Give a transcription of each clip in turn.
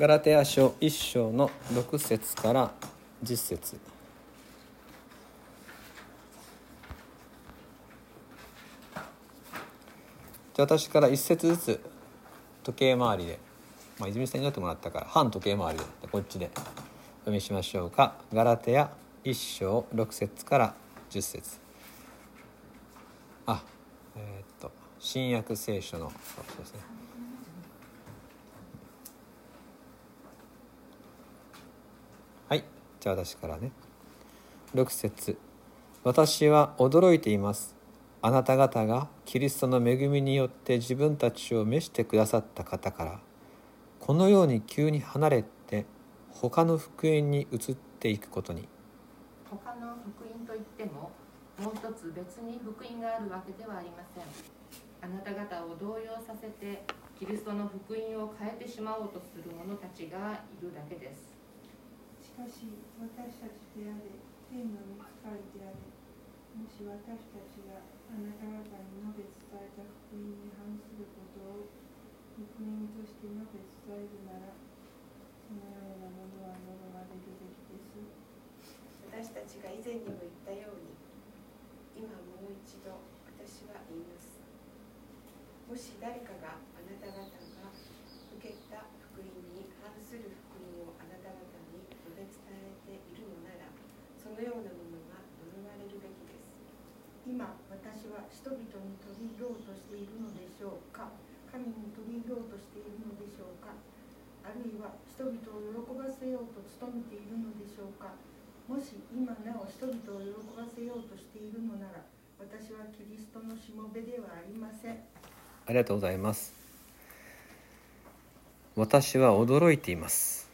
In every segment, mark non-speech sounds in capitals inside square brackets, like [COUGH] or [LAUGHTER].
ガラテヤ書1章の6節から10節。じゃあ私から1節ずつ時計回りで、まあ、泉さんになってもらったから反時計回りでこっちで読みしましょうか。ガラテヤ1章6節から10節。あえー、っと新約聖書のそうですねはいじゃあ私からね。6節。私は驚いています。あなた方がキリストの恵みによって自分たちを召してくださった方からこのように急に離れて他の福音に移っていくことに。他の福音といってももう一つ別に福音があるわけではありません。あなた方を動揺させてキリストの福音を変えてしまおうとする者たちがいるだけです。しかし私たちであれ天の御使いであれもし私たちがあなた方に述べ伝えた福音に反することを福音として述べ伝えるならそのようなものは呪われるべきです。私たちが以前にも言ったように今もう一度私は言います。もし誰かがあなた方が受けた福音に反する福音をあなた方に述べ伝えているのならそのようなものは呪われるべきです今私は人々に取り入ろうとしているのでしょうか？神に取り入ろうとしているのでしょうか？あるいは人々を喜ばせようと努めているのでしょうか？もし今なお人々を喜ばせようとしているのなら私はキリストのしもべではありません。ありがとうございます。私は驚いています。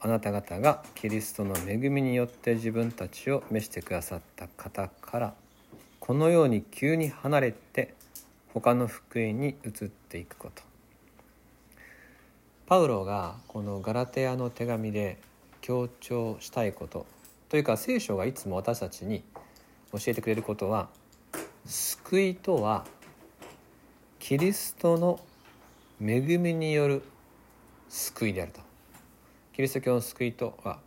あなた方がキリストの恵みによって自分たちを召してくださった方からこのように急に離れて他の福音に移っていくこと。パウロがこのガラテヤの手紙で強調したいこと。というか聖書がいつも私たちに教えてくれることは救いとはキリストの恵みによる救いであると。キリスト教の救いとは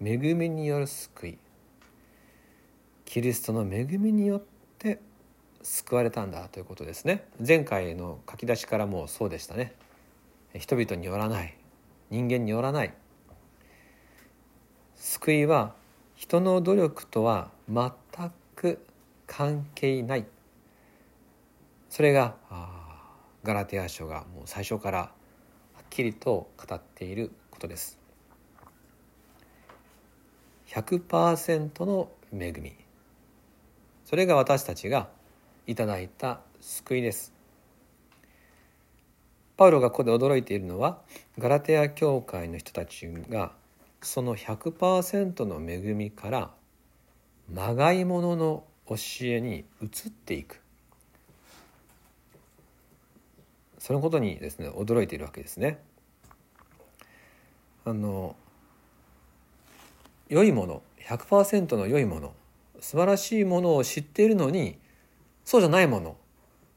恵みによる救い。キリストの恵みによって救われたんだということですね。前回の書き出しからもそうでしたね。人々によらない。人間によらない。救いは人の努力とは全く関係ない。それがガラテヤ書がもう最初からはっきりと語っていることです。100%の恵み。それが私たちがいただいた救いですパウロがここで驚いているのはガラテヤ教会の人たちがその100%の恵みからまがいものの教えに移っていくそのことにですね驚いているわけですね。あの良いもの100%の良いもの素晴らしいものを知っているのにそうじゃないもの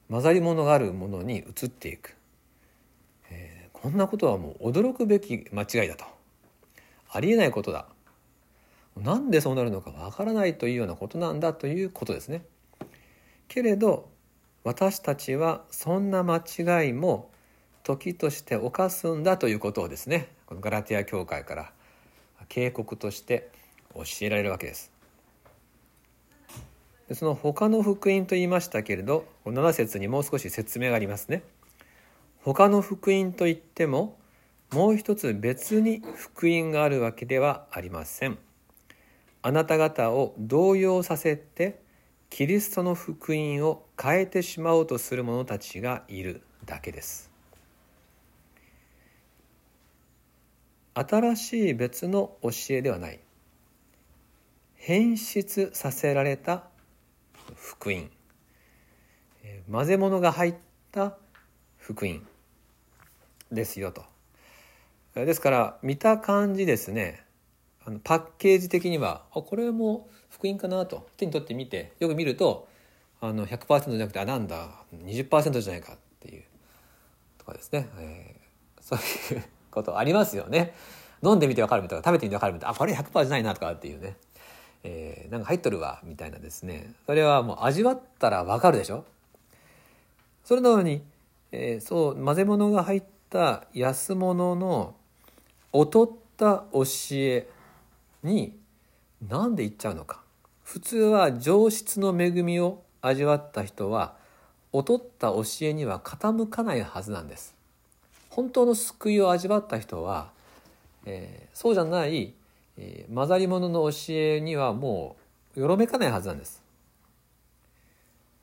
混ざり物があるものに移っていく、えーこんなことはもう驚くべき間違いだとありえないことだなんでそうなるのかわからないというようなことなんだということですね。けれど私たちはそんな間違いも時として犯すんだということをですねこのガラテヤ教会から警告として教えられるわけです。その他の福音と言いましたけれど7節にもう少し説明がありますね。他の福音といってももう一つ別に福音があるわけではありません。あなた方を動揺させてキリストの福音を変えてしまおうとする者たちがいるだけです。新しい別の教えではない変質させられた福音。混ぜ物が入った福音ですよと。ですから見た感じですね。あのパッケージ的にはあこれも福音かなと。手に取ってみてよく見るとあの100%じゃなくてあなんだ20%じゃないかっていうとかですね、えーそういうことありますよね。飲んでみてわかるみたいな食べてみてわかるみたいなあこれ100%じゃないなとかっていうね、えー、なんか入っとるわみたいなですね。それはもう味わったらわかるでしょ？それなのに、えー、そう混ぜ物が入った安物の劣った教えになんで言っちゃうのか。普通は上質の恵みを味わった人は劣った教えには傾かないはずなんです。本当の救いを味わった人は、えー、そうじゃない、えー、混ざり物の教えにはもうよろめかないはずなんです。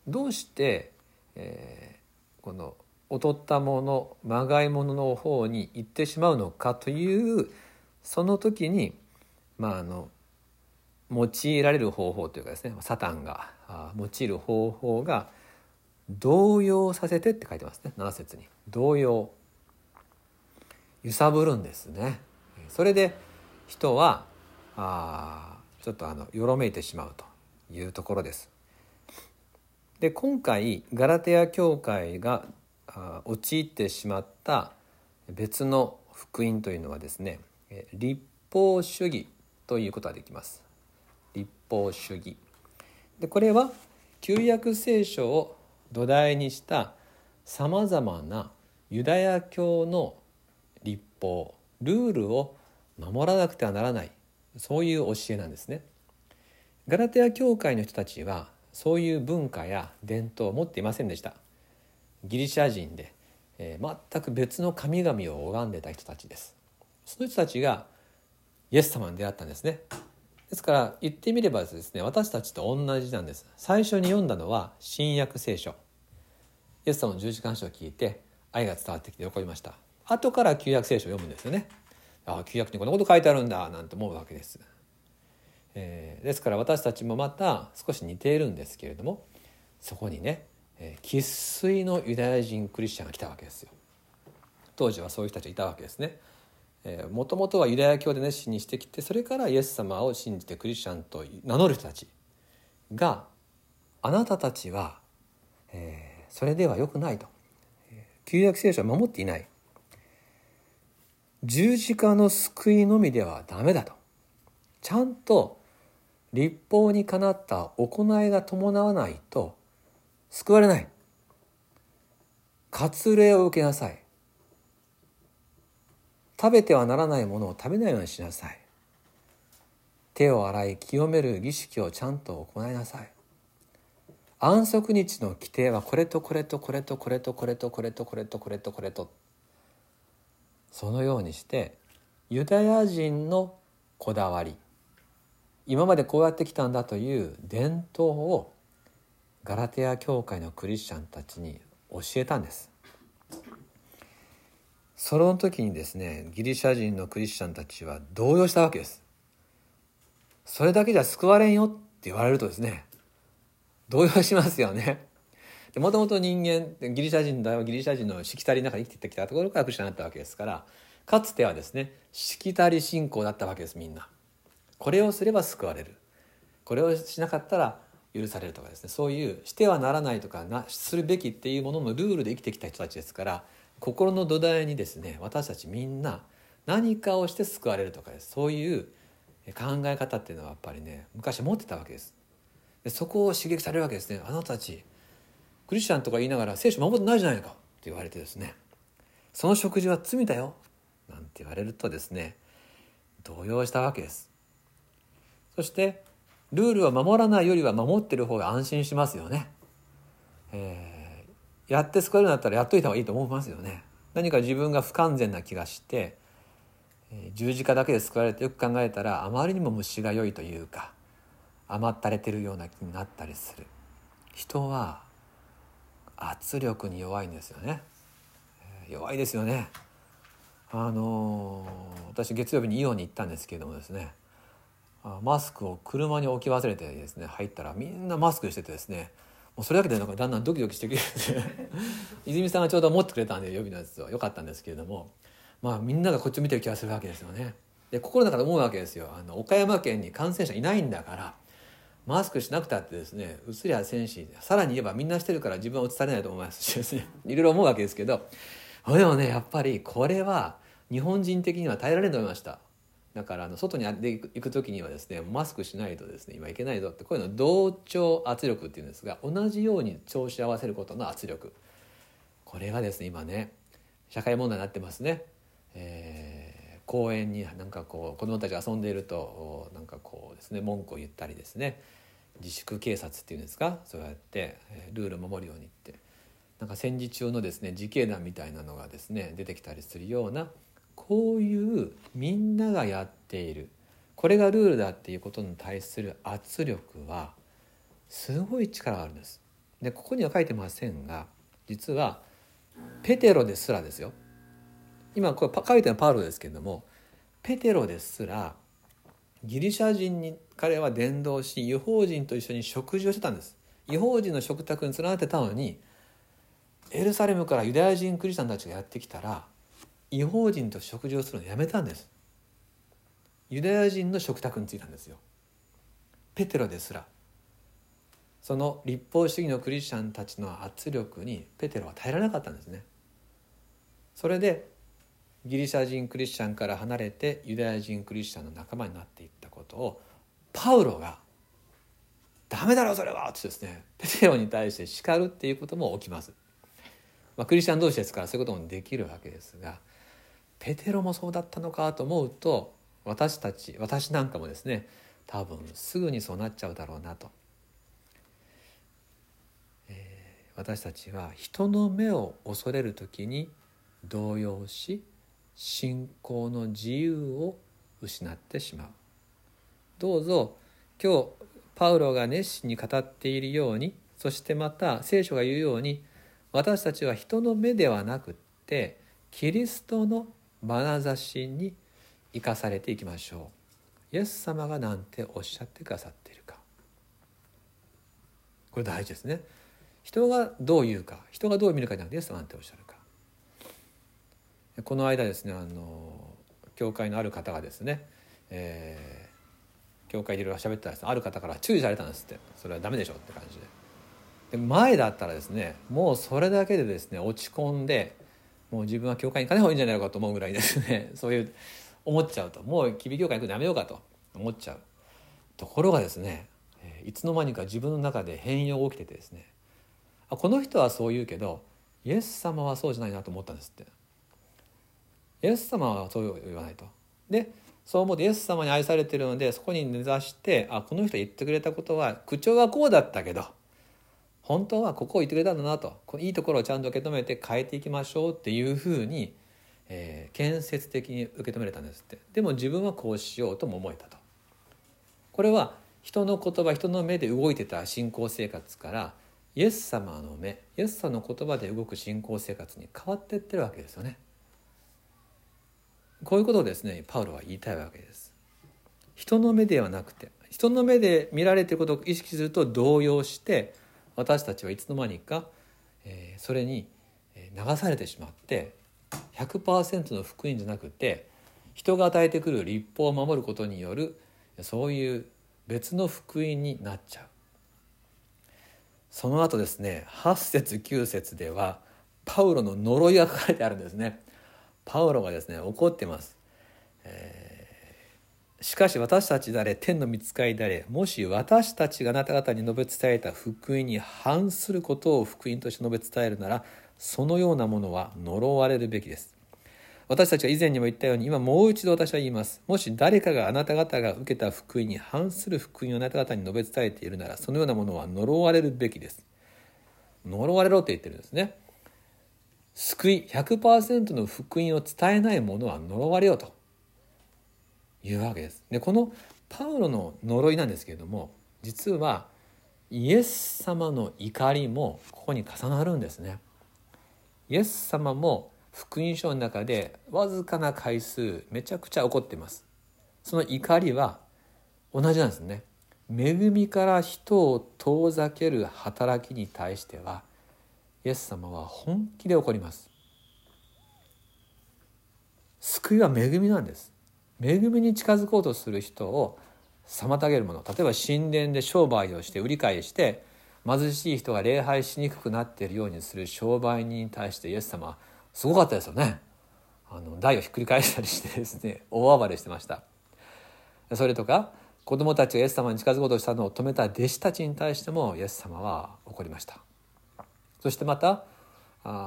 どうして、えー、この劣ったものまがいものの方に行ってしまうのかというその時にまああの用いられる方法というかですねサタンが用いる方法が動揺させてって書いてますね7節に。動揺。揺さぶるんですね。それで人はあちょっとあのよろめいてしまうというところです。で今回ガラテヤ教会が陥ってしまった別の福音というのはですね立法主義ということができます。立法主義。でこれは旧約聖書を土台にしたさまざまなユダヤ教の立法ルールを守らなくてはならないそういう教えなんですね。ガラテヤ教会の人たちはそういう文化や伝統を持っていませんでした。ギリシャ人で、えー、全く別の神々を拝んでた人たちです。その人たちがイエス様に出会ったんですね。ですから言ってみればですね私たちと同じなんです最初に読んだのは新約聖書イエス様の十字架の書を聞いて愛が伝わってきて喜びました後から旧約聖書を読むんですよねあ旧約にこんなこと書いてあるんだなんて思うわけです、えー、ですから私たちもまた少し似ているんですけれどもそこにね生粋、のユダヤ人クリスチャンが来たわけですよ。当時はそういう人たちがいたわけですね。もともとはユダヤ教で熱心にしてきてそれからイエス様を信じてクリスチャンと名乗る人たちがあなたたちは、えー、それではよくないと。旧約聖書は守っていない。十字架の救いのみではダメだと。ちゃんと立法にかなった行いが伴わないと救われない。割礼を受けなさい。食べてはならないものを食べないようにしなさい。手を洗い清める儀式をちゃんと行いなさい。安息日の規定はこれとこれとこれとこれとこれとこれとこれとこれとこれと。そのようにしてユダヤ人のこだわり今までこうやってきたんだという伝統をガラテヤ教会のクリスチャンたちに教えたんです。その時にですねギリシャ人のクリスチャンたちは動揺したわけです。それだけじゃ救われんよって言われるとですね動揺しますよね。もともと人間ギリシャ人だよギリシャ人のしきたりの中に生きてきたところからクリスチャンになったわけですからかつてはですねしきたり信仰だったわけですみんな。これをすれば救われる。これをしなかったら許されるとかですねそういうしてはならないとかなするべきっていうもののルールで生きてきた人たちですから心の土台にですね私たちみんな何かをして救われるとかです。そういう考え方っていうのはやっぱりね昔持ってたわけです。でそこを刺激されるわけですね。あなたたちクリスチャンとか言いながら聖書守ってないじゃないか。って言われてですね。その食事は罪だよ。なんて言われるとですね動揺したわけです。そしてルールは守らないよりは守ってる方が安心しますよね、えーやって救えるんだったらやっといた方がいいと思いますよね。何か自分が不完全な気がして十字架だけで救われてよく考えたらあまりにも虫が良いというか甘ったれてるような気になったりする。人は圧力に弱いんですよね。弱いですよね。あの私月曜日にイオンに行ったんですけれどもですね。マスクを車に置き忘れてですね入ったらみんなマスクしててですね。もうそれだけでなんかだんだんドキドキしてきて [LAUGHS] 泉さんがちょうど持ってくれたんで予備のやつは良かったんですけれども。まあみんながこっちを見てる気がするわけですよね。で心の中で思うわけですよ。あの岡山県に感染者いないんだからマスクしなくたってですねうつりゃせんしさらに言えばみんなしてるから自分はうつされないと思いますしですね [LAUGHS] いろいろ思うわけですけどでもねやっぱりこれは日本人的には耐えられると思いましただからあの外に行く時にはですねマスクしないとですね今いけないぞってこういうの同調圧力っていうんですが同じように調子合わせることの圧力これがですね今ね社会問題になってますね。えー、公園になんかこう子どもたちが遊んでいるとなんかこうですね文句を言ったりですね。自粛警察っていうんですか？そうやってルールを守るようにって。なんか戦時中のですね自警団みたいなのがですね出てきたりするようなこういうみんながやっている。これがルールだっていうことに対する圧力はすごい力があるんです。でここには書いてませんが実はペテロですらですよ。今これ書いてるのパウロですけれどもペテロですらギリシャ人に彼は伝道し違法人と一緒に食事をしてたんです。違法人の食卓に連なってたのにエルサレムからユダヤ人クリスチャンたちがやってきたら違法人と食事をするのをやめたんです。ユダヤ人の食卓についたんですよ。ペテロですら。その立法主義のクリスチャンたちの圧力にペテロは耐えられなかったんですね。それでギリシャ人クリスチャンから離れてユダヤ人クリスチャンの仲間になっていったことをパウロが「ダメだろそれは!」ってですねペテロに対して叱るっていうことも起きます。まあ、クリスチャン同士ですからそういうこともできるわけですがペテロもそうだったのか？と思うと私たち私なんかもですね多分すぐにそうなっちゃうだろうなと。えー、私たちは人の目を恐れる時に動揺し信仰の自由を失ってしまう。どうぞ今日パウロが熱心に語っているようにそしてまた聖書が言うように私たちは人の目ではなくってキリストの眼差しに生かされていきましょう。イエス様が何ておっしゃってくださっているか。これ大事ですね。人がどう言うか人がどう見るかじゃなくてイエス様なんておっしゃるかこの間ですねあの教会のある方がですね、えー、教会でいろいろ喋ってたらある方から注意されたんですって。それはダメでしょって感じで。で前だったらですねもうそれだけでですね落ち込んでもう自分は教会に行かない方がいいんじゃないかと思うぐらいですね [LAUGHS] そういう思っちゃうと。もうきび教会行くのやめようかと。思っちゃう。ところがですねいつの間にか自分の中で変容が起きててですね。あこの人はそう言うけどイエス様はそうじゃないなと思ったんですって。イエス様はそう言わないと。でそう思ってイエス様に愛されてるのでそこに根ざしてあこの人言ってくれたことは口調はこうだったけど本当はここを言ってくれたんだなとこのいいところをちゃんと受け止めて変えていきましょうっていうふうに、えー、建設的に受け止めれたんですってでも自分はこうしようとも思えたと。これは人の言葉人の目で動いてた信仰生活からイエス様の目イエス様の言葉で動く信仰生活に変わっていってるわけですよね。こういうことをですねパウロは言いたいわけです。人の目ではなくて人の目で見られてることを意識すると動揺して私たちはいつの間にか、えー、それに流されてしまって100%の福音じゃなくて人が与えてくる立法を守ることによるそういう別の福音になっちゃう。その後ですね8節9節ではパウロの呪いが書かれてあるんですね。パウロがですね怒ってます、えー、しかし私たちであれ天の見つかりであれもし私たちがあなた方に述べ伝えた福音に反することを福音として述べ伝えるならそのようなものは呪われるべきです。私たちは以前にも言ったように今もう一度私は言います。もし誰かがあなた方が受けた福音に反する福音をあなた方に述べ伝えているならそのようなものは呪われるべきです。呪われろって言ってるんですね。救い100%の福音を伝えない者は呪われようというわけです。でこのパウロの呪いなんですけれども実はイエス様の怒りもここに重なるんですね。イエス様も福音書の中でわずかな回数めちゃくちゃ怒っています。その怒りは同じなんですね。恵みから人を遠ざける働きに対してはイエス様は本気で怒ります。救いは恵みなんです。恵みに近づこうとする人を妨げるもの。例えば神殿で商売をして売り買いして貧しい人が礼拝しにくくなっているようにする商売人に対してイエス様はすごかったですよね。あの台をひっくり返したりしてですね大暴れしてました。それとか子供たちがイエス様に近づこうとしたのを止めた弟子たちに対してもイエス様は怒りました。そしてまた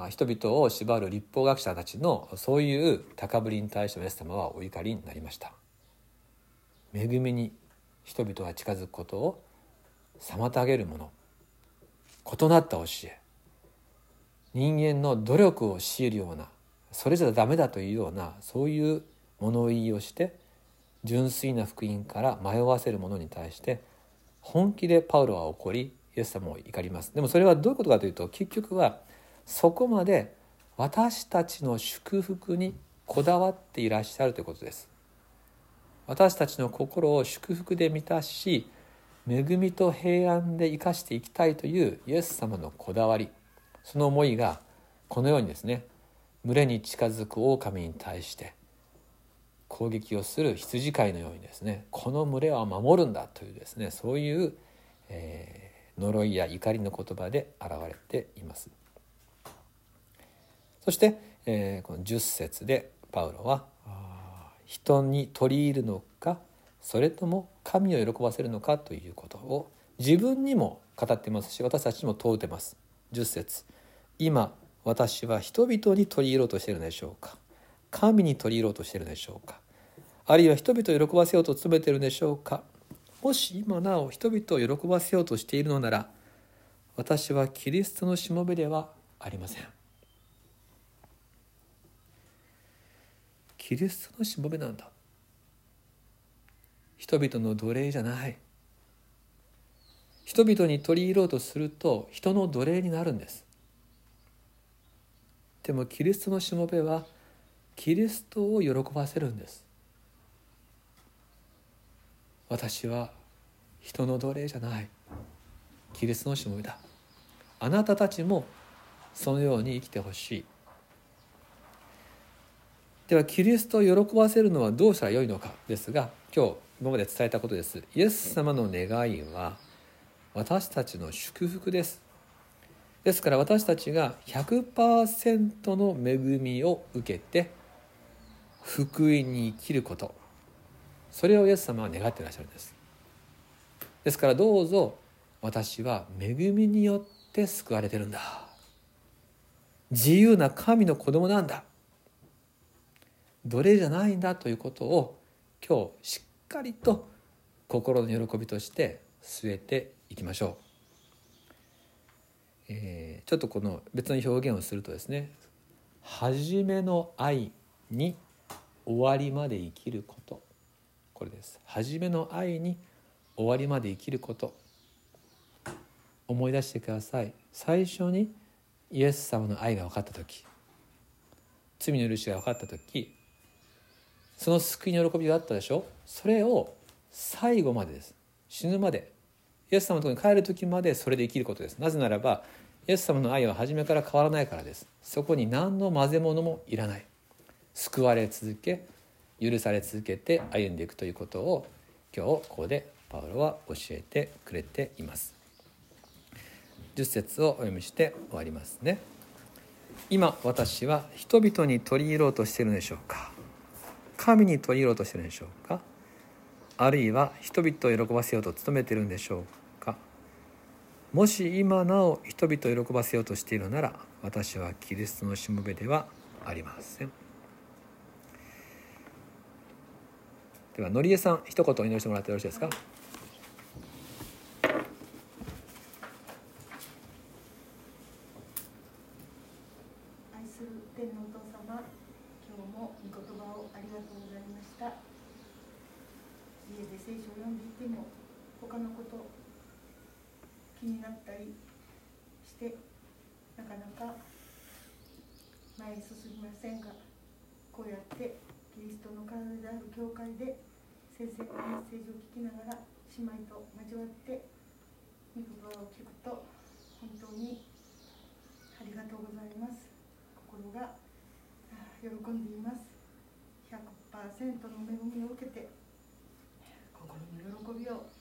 人々を縛る立法学者たちのそういう高ぶりに対してイエス様はお怒りになりました。恵みに人々が近づくことを妨げるもの。異なった教え。人間の努力を強いるようなそれじゃダメだというようなそういう物言いをして純粋な福音から迷わせる者に対して本気でパウロは怒りイエス様を怒ります。でもそれはどういうことかというと結局はそこまで私たちの祝福にこだわっていらっしゃるということです。私たちの心を祝福で満たし恵みと平安で生かしていきたいというイエス様のこだわり。その思いがこのようにですね群れに近づく狼に対して攻撃をする羊飼いのようにですねこの群れは守るんだというですねそういう、えー、呪いや怒りの言葉で現れています。そして、えー、この10節でパウロは人に取り入るのかそれとも神を喜ばせるのかということを自分にも語ってますし私たちにも問うてます。10節今私は人々に取り入れようとしているのでしょうか神に取り入れようとしているのでしょうかあるいは人々を喜ばせようと努めているのでしょうかもし今なお人々を喜ばせようとしているのなら私はキリストのしもべではありません。キリストのしもべなんだ。人々の奴隷じゃない。人々に取り入れようとすると人の奴隷になるんです。でもキリストのしもべはキリストを喜ばせるんです。私は人の奴隷じゃない。キリストのしもべだ。あなたたちもそのように生きてほしい。ではキリストを喜ばせるのはどうしたらよいのか。ですが今日今まで伝えたことです。イエス様の願いは私たちの祝福です。ですから私たちが100%の恵みを受けて福音に生きること。それをイエス様は願ってらっしゃるんです。ですからどうぞ私は恵みによって救われてるんだ。自由な神の子供なんだ。奴隷じゃないんだということを今日しっかりと心の喜びとして据えていきましょう、えー、ちょっとこの別の表現をするとですね初めの愛に終わりまで生きること。これです。初めの愛に終わりまで生きること。思い出してください。最初にイエス様の愛が分かった時。罪の許しが分かった時。その救いの喜びがあったでしょ。それを最後までです。死ぬまで。イエス様のところに帰る時まで。それで生きることです。なぜならばイエス様の愛は初めから変わらないからです。そこに何の混ぜ物もいらない。救われ続け許され続けて歩んでいくということを今日ここでパウロは教えてくれています。10節をお読みして終わりますね。今私は人々に取り入ろうとしているのでしょうか。神に取り入ろうとしているのでしょうか。あるいは人々を喜ばせようと努めているんでしょうか。もし今なお人々を喜ばせようとしているなら私はキリストのしもべではありません。ではのりえさん一言お祈りしてもらってよろしいですか？愛する天のお父様今日も御言葉をありがとうございました。家で聖書を読んでいても他のこと気になったりしてなかなか前に進みませんがこうやってである教会で先生のメッセージを聞きながら姉妹と交わって御言葉を聞くと本当にありがとうございます。心が喜んでいます。100%の恵みを受けて心の喜びを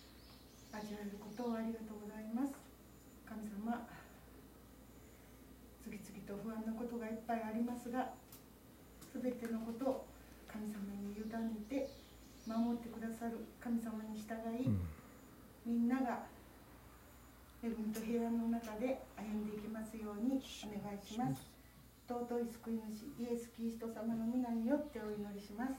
味わえることをありがとうございます。神様次々と不安なことがいっぱいありますが全てのことを神様に委ねて守ってくださる神様に従い、うんみんなが恵みと平安の中で歩んでいきますようにお願いします。尊い救い主イエス・キリスト様の皆によってお祈りします。